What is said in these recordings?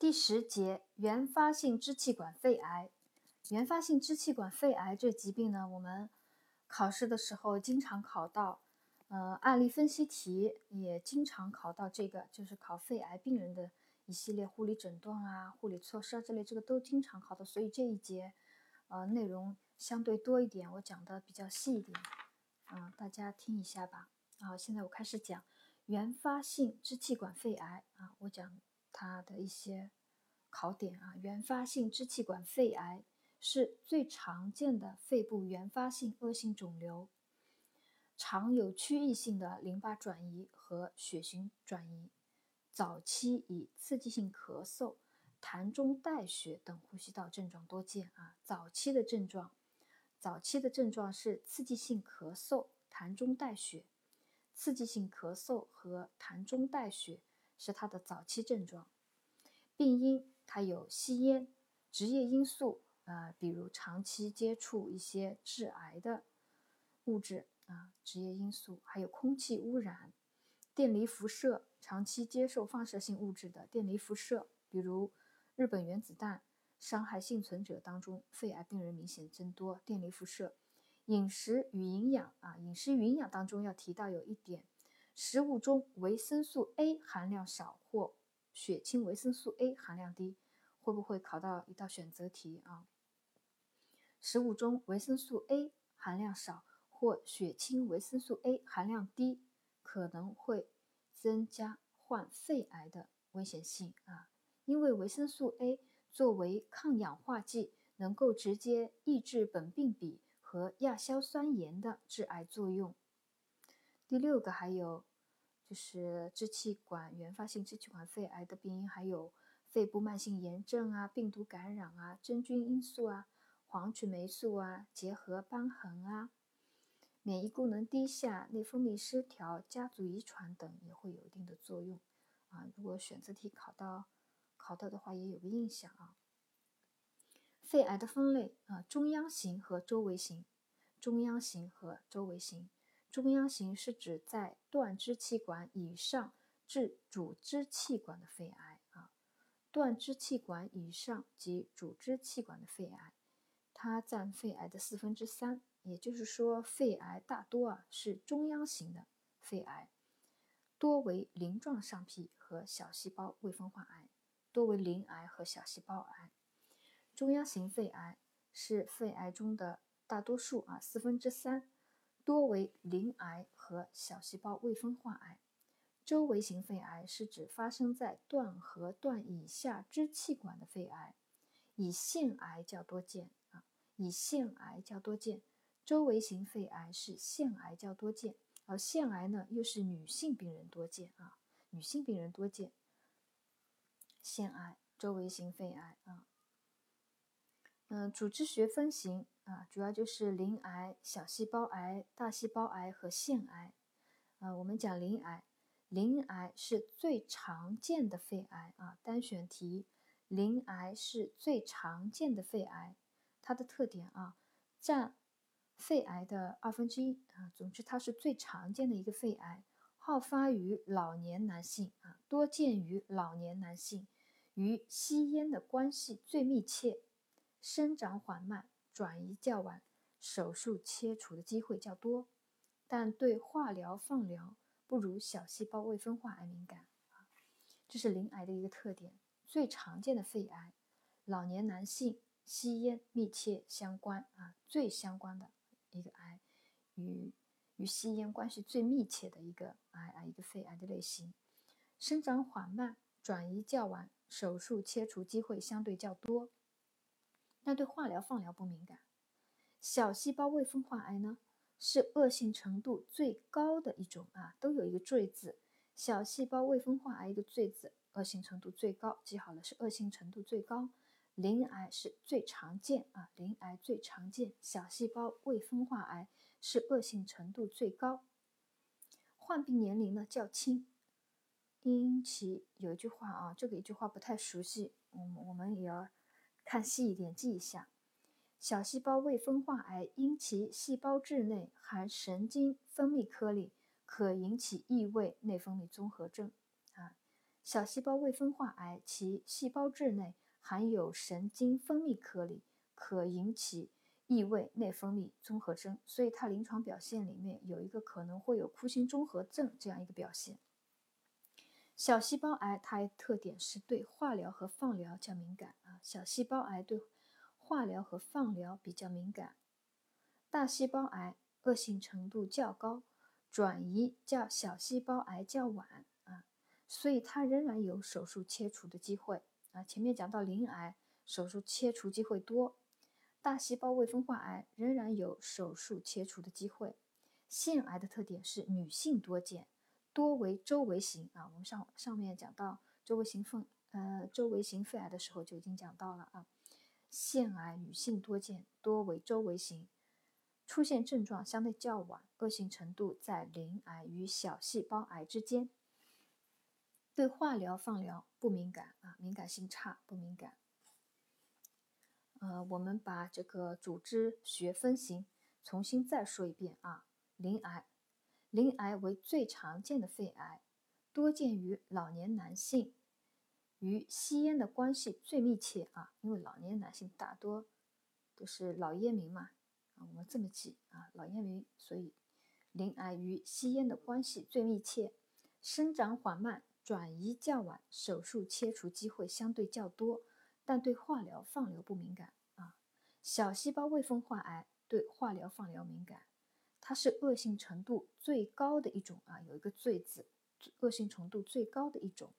第十节，原发性支气管肺癌。原发性支气管肺癌这疾病呢，我们考试的时候经常考到，呃，案例分析题也经常考到这个，就是考肺癌病人的一系列护理诊断啊、护理措施啊之类，这个都经常考的。所以这一节，呃，内容相对多一点，我讲的比较细一点，嗯，大家听一下吧。好，现在我开始讲原发性支气管肺癌啊，我讲。它的一些考点啊，原发性支气管肺癌是最常见的肺部原发性恶性肿瘤，常有区域性的淋巴转移和血型转移，早期以刺激性咳嗽、痰中带血等呼吸道症状多见啊。早期的症状，早期的症状是刺激性咳嗽、痰中带血，刺激性咳嗽和痰中带血。是它的早期症状，病因它有吸烟、职业因素啊，比如长期接触一些致癌的物质啊，职业因素，还有空气污染、电离辐射，长期接受放射性物质的电离辐射，比如日本原子弹伤害幸存者当中，肺癌病人明显增多。电离辐射，饮食与营养啊，饮食与营养当中要提到有一点。食物中维生素 A 含量少或血清维生素 A 含量低，会不会考到一道选择题啊？食物中维生素 A 含量少或血清维生素 A 含量低，可能会增加患肺癌的危险性啊！因为维生素 A 作为抗氧化剂，能够直接抑制苯并芘和亚硝酸盐的致癌作用。第六个还有。就是支气管原发性支气管肺癌的病因，还有肺部慢性炎症啊、病毒感染啊、真菌因素啊、黄曲霉素啊、结核瘢痕啊、免疫功能低下、内分泌失调、家族遗传等也会有一定的作用啊。如果选择题考到考到的话，也有个印象啊。肺癌的分类啊，中央型和周围型，中央型和周围型。中央型是指在断支气管以上至主支气管的肺癌啊，断支气管以上及主支气管的肺癌，它占肺癌的四分之三，也就是说，肺癌大多啊是中央型的肺癌，多为鳞状上皮和小细胞未分化癌，多为鳞癌和小细胞癌。中央型肺癌是肺癌中的大多数啊，四分之三。多为鳞癌和小细胞未分化癌。周围型肺癌是指发生在段和段以下支气管的肺癌，以腺癌较多见啊，以腺癌较多见。周围型肺癌是腺癌较多见，而腺癌呢又是女性病人多见啊，女性病人多见。腺癌、周围型肺癌啊，嗯，组织学分型。啊，主要就是鳞癌、小细胞癌、大细胞癌和腺癌。啊，我们讲鳞癌，鳞癌是最常见的肺癌啊。单选题，鳞癌是最常见的肺癌，它的特点啊，占肺癌的二分之一啊。总之，它是最常见的一个肺癌，好发于老年男性啊，多见于老年男性，与吸烟的关系最密切，生长缓慢。转移较晚，手术切除的机会较多，但对化疗、放疗不如小细胞未分化癌敏感。这是鳞癌的一个特点，最常见的肺癌，老年男性吸烟密切相关啊，最相关的一个癌，与与吸烟关系最密切的一个癌啊，一个肺癌的类型，生长缓慢，转移较晚，手术切除机会相对较多。但对化疗、放疗不敏感。小细胞未分化癌呢，是恶性程度最高的一种啊，都有一个“最”字。小细胞未分化癌一个“最”字，恶性程度最高，记好了，是恶性程度最高。鳞癌是最常见啊，鳞癌最常见。小细胞未分化癌是恶性程度最高。患病年龄呢较轻，因其有一句话啊，这个一句话不太熟悉，我嗯，我们也要。看细一点，记一下。小细胞未分化癌因其细胞质内含神经分泌颗粒，可引起异位内分泌综合症。啊，小细胞未分化癌，其细胞质内含有神经分泌颗粒，可引起异位内分泌综合征。所以它临床表现里面有一个可能会有库欣综合症这样一个表现。小细胞癌它的特点是对化疗和放疗较敏感啊，小细胞癌对化疗和放疗比较敏感。大细胞癌恶性程度较高，转移较小细胞癌较晚啊，所以它仍然有手术切除的机会啊。前面讲到鳞癌手术切除机会多，大细胞未分化癌仍然有手术切除的机会。腺癌的特点是女性多见。多为周围型啊，我们上上面讲到周围型肺呃周围型肺癌的时候就已经讲到了啊，腺癌女性多见，多为周围型，出现症状相对较晚，恶性程度在鳞癌与小细胞癌之间，对化疗放疗不敏感啊，敏感性差，不敏感。呃，我们把这个组织学分型重新再说一遍啊，鳞癌。鳞癌为最常见的肺癌，多见于老年男性，与吸烟的关系最密切啊。因为老年男性大多都是老烟民嘛，啊，我们这么记啊，老烟民，所以鳞癌与吸烟的关系最密切，生长缓慢，转移较晚，手术切除机会相对较多，但对化疗放疗不敏感啊。小细胞未分化癌对化疗放疗敏感。它是恶性程度最高的一种啊，有一个“最”字，恶性程度最高的一种，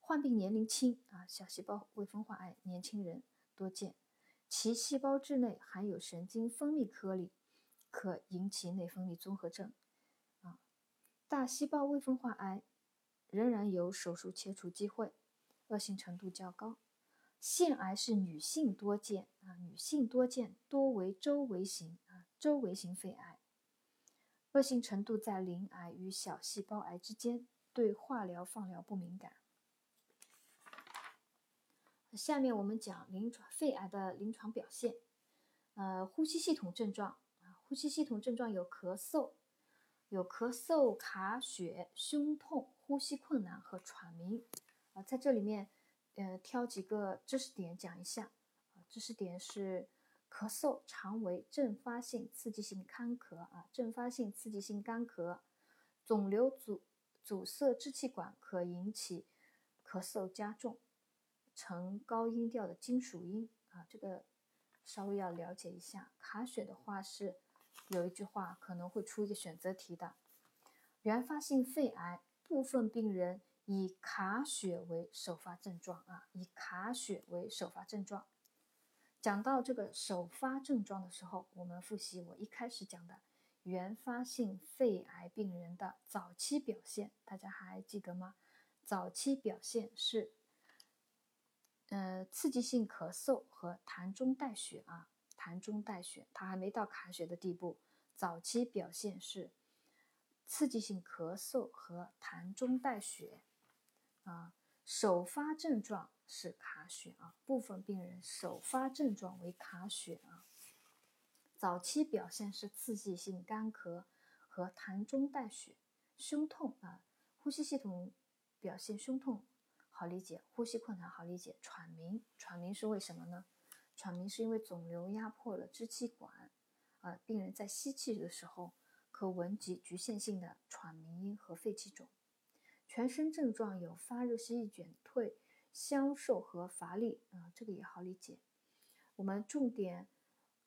患病年龄轻啊，小细胞未分化癌，年轻人多见，其细胞质内含有神经分泌颗粒，可引起内分泌综合症啊。大细胞未分化癌仍然有手术切除机会，恶性程度较高。腺癌是女性多见啊，女性多见，多为周围型啊，周围型肺癌。恶性程度在鳞癌与小细胞癌之间，对化疗、放疗不敏感。下面我们讲临床肺癌的临床表现。呃，呼吸系统症状，呼吸系统症状有咳嗽，有咳嗽、卡血、胸痛、呼吸困难和喘鸣。啊，在这里面，呃，挑几个知识点讲一下。知识点是。咳嗽常为阵发性刺激性干咳啊，阵发性刺激性干咳，肿瘤阻阻塞支气管可引起咳嗽加重，呈高音调的金属音啊，这个稍微要了解一下。卡血的话是有一句话可能会出一个选择题的，原发性肺癌部分病人以卡血为首发症状啊，以卡血为首发症状。讲到这个首发症状的时候，我们复习我一开始讲的原发性肺癌病人的早期表现，大家还记得吗？早期表现是，呃，刺激性咳嗽和痰中带血啊，痰中带血，它还没到卡血的地步。早期表现是刺激性咳嗽和痰中带血啊，首发症状。是卡血啊，部分病人首发症状为卡血啊，早期表现是刺激性干咳和痰中带血，胸痛啊，呼吸系统表现胸痛好理解，呼吸困难好理解，喘鸣，喘鸣是为什么呢？喘鸣是因为肿瘤压迫了支气管啊，病人在吸气的时候可闻及局限性的喘鸣音和肺气肿，全身症状有发热、吸气卷退。消瘦和乏力啊，这个也好理解。我们重点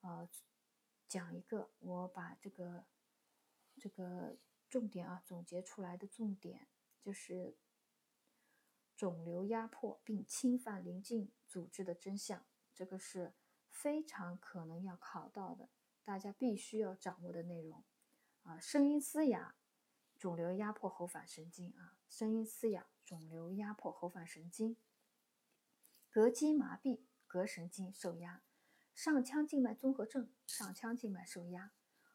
呃讲一个，我把这个这个重点啊总结出来的重点就是肿瘤压迫并侵犯邻近组织的真相，这个是非常可能要考到的，大家必须要掌握的内容啊。声音嘶哑，肿瘤压迫喉返神经啊，声音嘶哑，肿瘤压迫喉返神经。膈肌麻痹，膈神经受压；上腔静脉综合症，上腔静脉受压；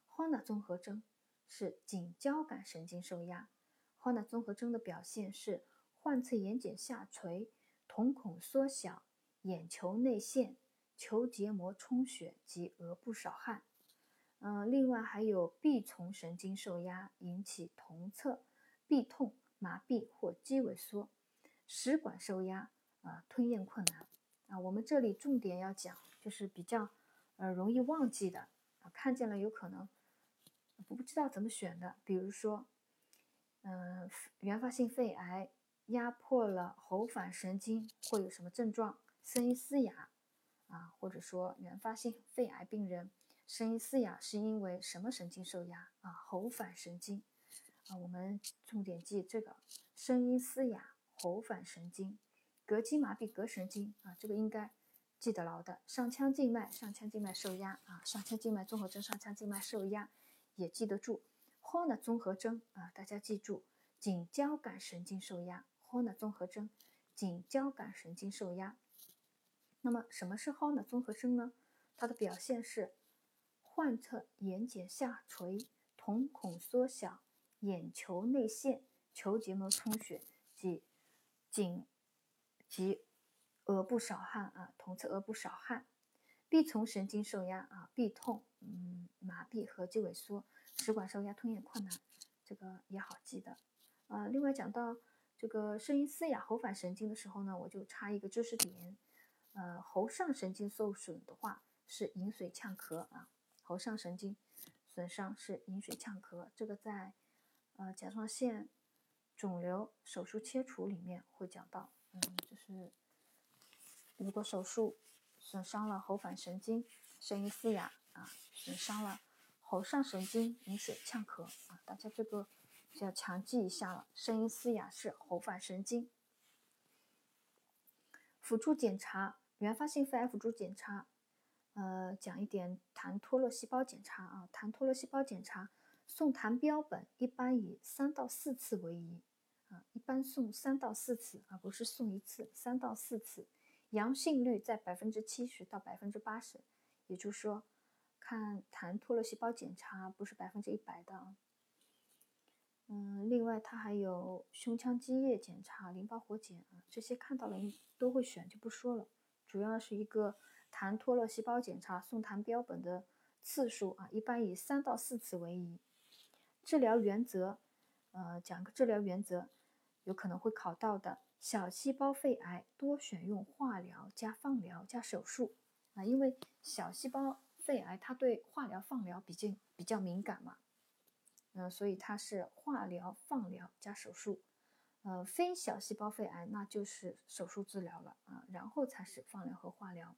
霍纳综合征是颈交感神经受压。霍纳综合征的表现是患侧眼睑下垂，瞳孔缩小，眼球内陷，球结膜充血及额部少汗。嗯，另外还有臂丛神经受压，引起同侧臂痛、麻痹或肌萎缩。食管受压啊，吞咽困难啊。我们这里重点要讲，就是比较呃容易忘记的啊，看见了有可能不不知道怎么选的，比如说，嗯，原发性肺癌压迫了喉返神经会有什么症状？声音嘶哑啊，或者说原发性肺癌病人声音嘶哑是因为什么神经受压啊？喉返神经啊，我们重点记这个声音嘶哑。喉返神经、膈肌麻痹、膈神经啊，这个应该记得牢的。上腔静脉、上腔静脉受压啊，上腔静脉综合征、上腔静脉受压也记得住。Horn 综合征啊，大家记住，颈交感神经受压。Horn 综合征，颈交感神经受压。那么什么是 Horn 综合征呢？它的表现是患侧眼睑下垂，瞳孔缩小，眼球内陷，球结膜充血及。颈及额部少汗啊，同侧额部少汗，臂丛神经受压啊，臂痛，嗯，麻痹和肌萎缩，食管受压，吞咽困难，这个也好记的。呃，另外讲到这个声音嘶哑、喉返神经的时候呢，我就插一个知识点，呃，喉上神经受损的话是饮水呛咳啊，喉上神经损伤是饮水呛咳，这个在呃甲状腺。肿瘤手术切除里面会讲到，嗯，就是如果手术损伤了喉返神经，声音嘶哑啊，损伤了喉上神经，饮水呛咳啊，大家这个就要强记一下了。声音嘶哑是喉返神经。辅助检查，原发性肺癌辅助检查，呃，讲一点痰脱落细胞检查啊，痰脱落细胞检查。送痰标本一般以三到四次为宜，啊，一般送三到四次，而不是送一次，三到四次，阳性率在百分之七十到百分之八十，也就是说，看痰脱落细胞检查不是百分之一百的啊。嗯，另外它还有胸腔积液检查、淋巴活检啊，这些看到了都会选，就不说了。主要是一个痰脱落细胞检查送痰标本的次数啊，一般以三到四次为宜。治疗原则，呃，讲个治疗原则，有可能会考到的。小细胞肺癌多选用化疗加放疗加手术啊，因为小细胞肺癌它对化疗放疗比较比较敏感嘛，嗯，所以它是化疗放疗加手术。呃，非小细胞肺癌那就是手术治疗了啊，然后才是放疗和化疗。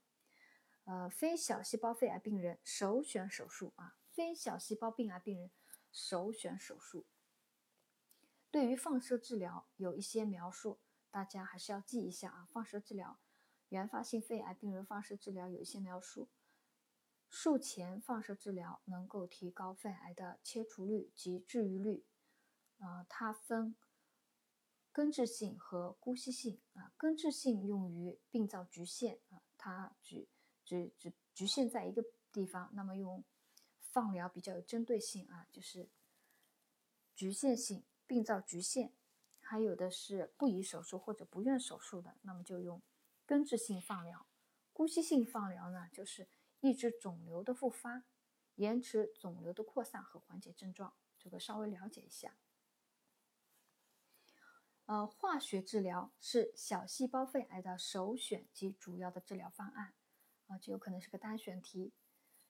呃，非小细胞肺癌病人首选手术啊，非小细胞病癌病人。首选手术。对于放射治疗有一些描述，大家还是要记一下啊。放射治疗，原发性肺癌病人放射治疗有一些描述。术前放射治疗能够提高肺癌的切除率及治愈率。啊，它分根治性和姑息性啊。根治性用于病灶局限啊，它举只只局限在一个地方，那么用。放疗比较有针对性啊，就是局限性病灶局限，还有的是不宜手术或者不愿手术的，那么就用根治性放疗。姑息性放疗呢，就是抑制肿瘤的复发，延迟肿瘤的扩散和缓解症状，这个稍微了解一下。呃，化学治疗是小细胞肺癌的首选及主要的治疗方案啊，这有可能是个单选题。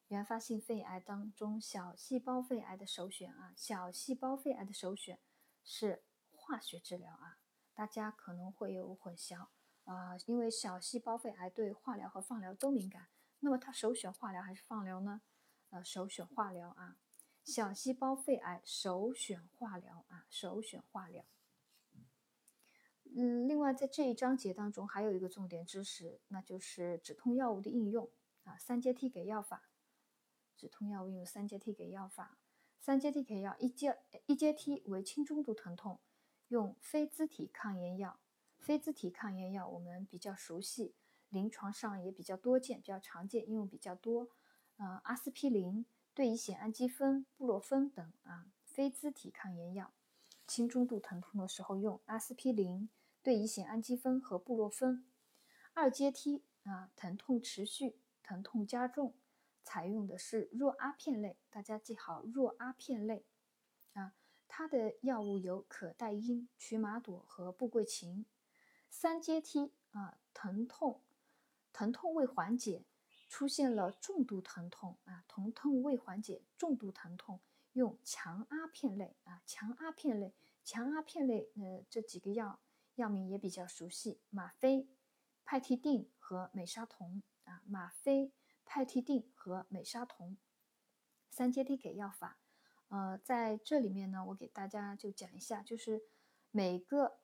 原发性肺癌当中，小细胞肺癌的首选啊，小细胞肺癌的首选是化学治疗啊，大家可能会有混淆啊，因为小细胞肺癌对化疗和放疗都敏感，那么它首选化疗还是放疗呢？呃，首选化疗啊，小细胞肺癌首选化疗啊，首选化疗。嗯，另外在这一章节当中还有一个重点知识，那就是止痛药物的应用啊，三阶梯给药法。止痛药物用三阶梯给药法，三阶梯给药一阶一阶梯为轻中度疼痛，用非甾体抗炎药。非甾体抗炎药我们比较熟悉，临床上也比较多见，比较常见，应用比较多。呃，阿司匹林、对乙酰氨基酚、布洛芬等啊，非甾体抗炎药。轻中度疼痛的时候用阿司匹林、对乙酰氨基酚和布洛芬。二阶梯啊，疼痛持续，疼痛加重。采用的是弱阿片类，大家记好弱阿片类啊，它的药物有可待因、曲马朵和布桂嗪。三阶梯啊，疼痛，疼痛未缓解，出现了重度疼痛啊，疼痛未缓解，重度疼痛，用强阿片类啊，强阿片类，强阿片类，呃，这几个药药名也比较熟悉，吗啡、派替啶和美沙酮啊，吗啡、派替啶和美沙酮，三阶梯给药法。呃，在这里面呢，我给大家就讲一下，就是每个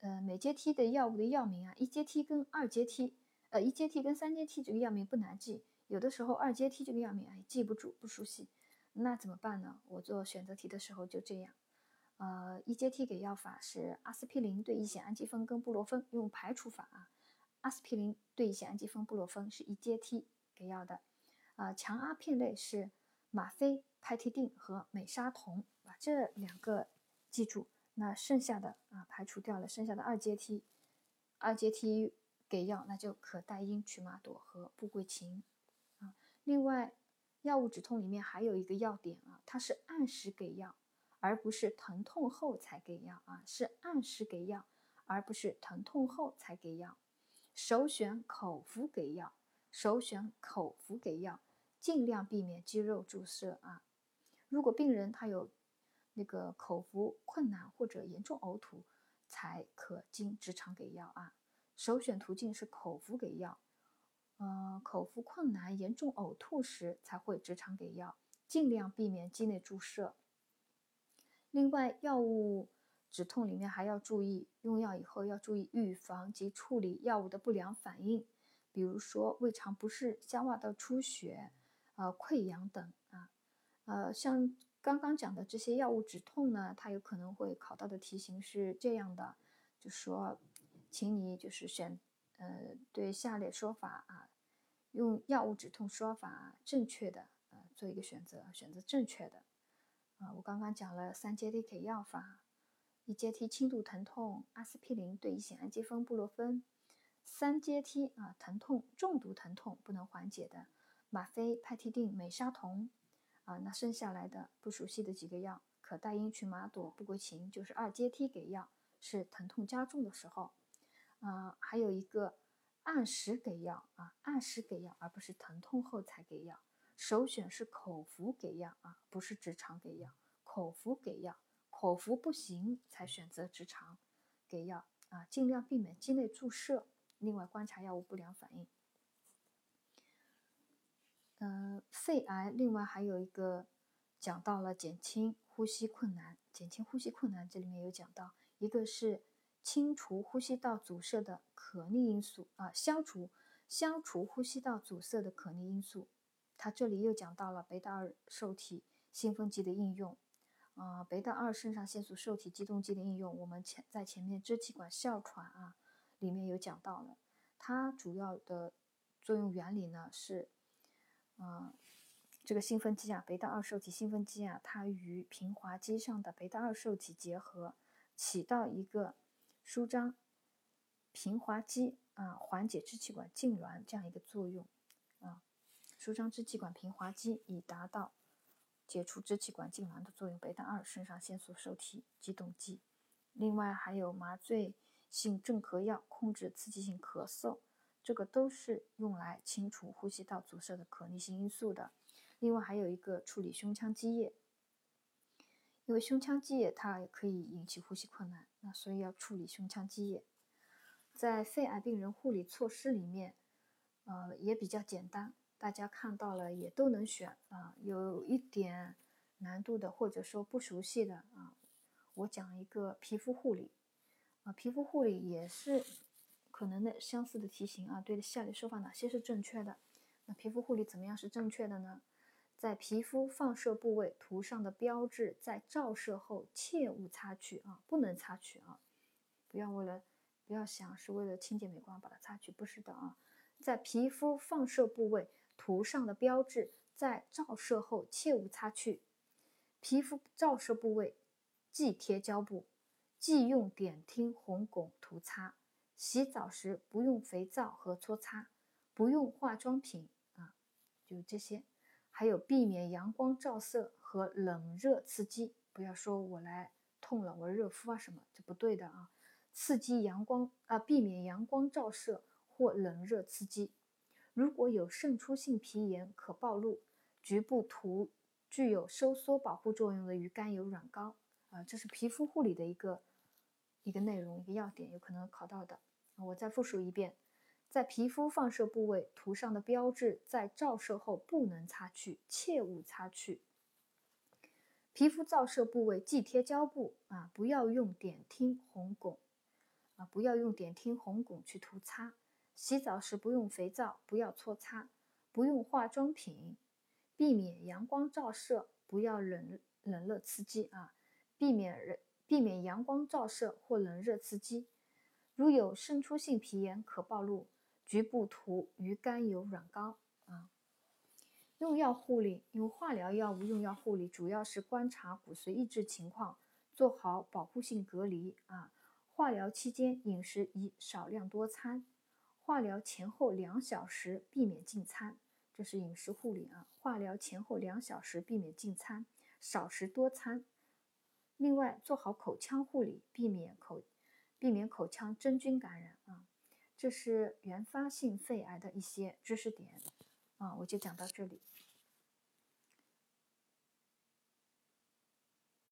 呃每阶梯的药物的药名啊，一阶梯跟二阶梯，呃一阶梯跟三阶梯这个药名不难记，有的时候二阶梯这个药名啊记不住不熟悉，那怎么办呢？我做选择题的时候就这样，呃一阶梯给药法是阿司匹林对乙酰氨基酚跟布洛芬用排除法啊，阿司匹林对乙酰氨基酚布洛芬是一阶梯给药的，啊强阿片类是吗啡。派替啶和美沙酮，把这两个记住，那剩下的啊排除掉了，剩下的二阶梯，二阶梯给药，那就可待因、曲麻朵和布桂嗪啊。另外，药物止痛里面还有一个要点啊，它是按时给药，而不是疼痛后才给药啊，是按时给药，而不是疼痛后才给药。首选口服给药，首选口服给药，尽量避免肌肉注射啊。如果病人他有那个口服困难或者严重呕吐，才可经直肠给药啊。首选途径是口服给药，呃，口服困难、严重呕吐时才会直肠给药，尽量避免肌内注射。另外，药物止痛里面还要注意，用药以后要注意预防及处理药物的不良反应，比如说胃肠不适、消化道出血、呃溃疡等啊。呃，像刚刚讲的这些药物止痛呢，它有可能会考到的题型是这样的，就说，请你就是选，呃，对下列说法啊，用药物止痛说法正确的，呃，做一个选择，选择正确的。啊，我刚刚讲了三阶梯给药法，一阶梯轻度疼痛，阿司匹林对乙酰氨基酚、布洛芬；三阶梯啊，疼痛重度疼痛不能缓解的，吗啡、派替啶、美沙酮。啊，那剩下来的不熟悉的几个药，可待因、曲麻朵、布桂嗪，就是二阶梯给药，是疼痛加重的时候。啊，还有一个按时给药啊，按时给药，而不是疼痛后才给药。首选是口服给药啊，不是直肠给药。口服给药，口服不行才选择直肠给药啊，尽量避免肌内注射。另外，观察药物不良反应。嗯，肺癌另外还有一个讲到了减轻呼吸困难，减轻呼吸困难这里面有讲到，一个是清除呼吸道阻塞的可逆因素啊，消除消除呼吸道阻塞的可逆因素。它这里又讲到了贝塔二受体兴奋剂的应用啊，贝塔二肾上腺素受体激动剂的应用，我们前在前面支气管哮喘啊里面有讲到了，它主要的作用原理呢是。啊，这个兴奋剂啊，贝塔二受体兴奋剂啊，它与平滑肌上的贝塔二受体结合，起到一个舒张平滑肌啊，缓解支气管痉挛这样一个作用，舒张支气管平滑肌，以达到解除支气管痉挛的作用。贝塔二肾上腺素受体激动剂，另外还有麻醉性镇咳药，控制刺激性咳嗽。这个都是用来清除呼吸道阻塞的可逆性因素的。另外还有一个处理胸腔积液，因为胸腔积液它也可以引起呼吸困难，那所以要处理胸腔积液。在肺癌病人护理措施里面，呃也比较简单，大家看到了也都能选啊。有一点难度的或者说不熟悉的啊，我讲一个皮肤护理啊，皮肤护理也是。可能的相似的题型啊，对，下列说法哪些是正确的？那皮肤护理怎么样是正确的呢？在皮肤放射部位涂上的标志，在照射后切勿擦去啊，不能擦去啊！不要为了不要想是为了清洁美观把它擦去，不是的啊！在皮肤放射部位涂上的标志，在照射后切勿擦去。皮肤照射部位忌贴胶布，忌用点听红汞涂擦。洗澡时不用肥皂和搓擦，不用化妆品啊，就这些。还有避免阳光照射和冷热刺激，不要说我来痛了，我热敷啊什么，这不对的啊。刺激阳光啊，避免阳光照射或冷热刺激。如果有渗出性皮炎，可暴露。局部涂具有收缩保护作用的鱼肝油软膏啊，这是皮肤护理的一个一个内容，一个要点，有可能考到的。我再复述一遍，在皮肤放射部位涂上的标志，在照射后不能擦去，切勿擦去。皮肤照射部位忌贴胶布啊，不要用点听红汞啊，不要用点听红汞去涂擦。洗澡时不用肥皂，不要搓擦，不用化妆品，避免阳光照射，不要冷冷热刺激啊，避免人避免阳光照射或冷热刺激。如有渗出性皮炎，可暴露，局部涂鱼肝油软膏啊。用药护理，用化疗药物用药护理，主要是观察骨髓抑制情况，做好保护性隔离啊。化疗期间饮食宜少量多餐，化疗前后两小时避免进餐，这是饮食护理啊。化疗前后两小时避免进餐，少食多餐。另外做好口腔护理，避免口避免口腔真菌感染啊。这是原发性肺癌的一些知识点啊，我就讲到这里。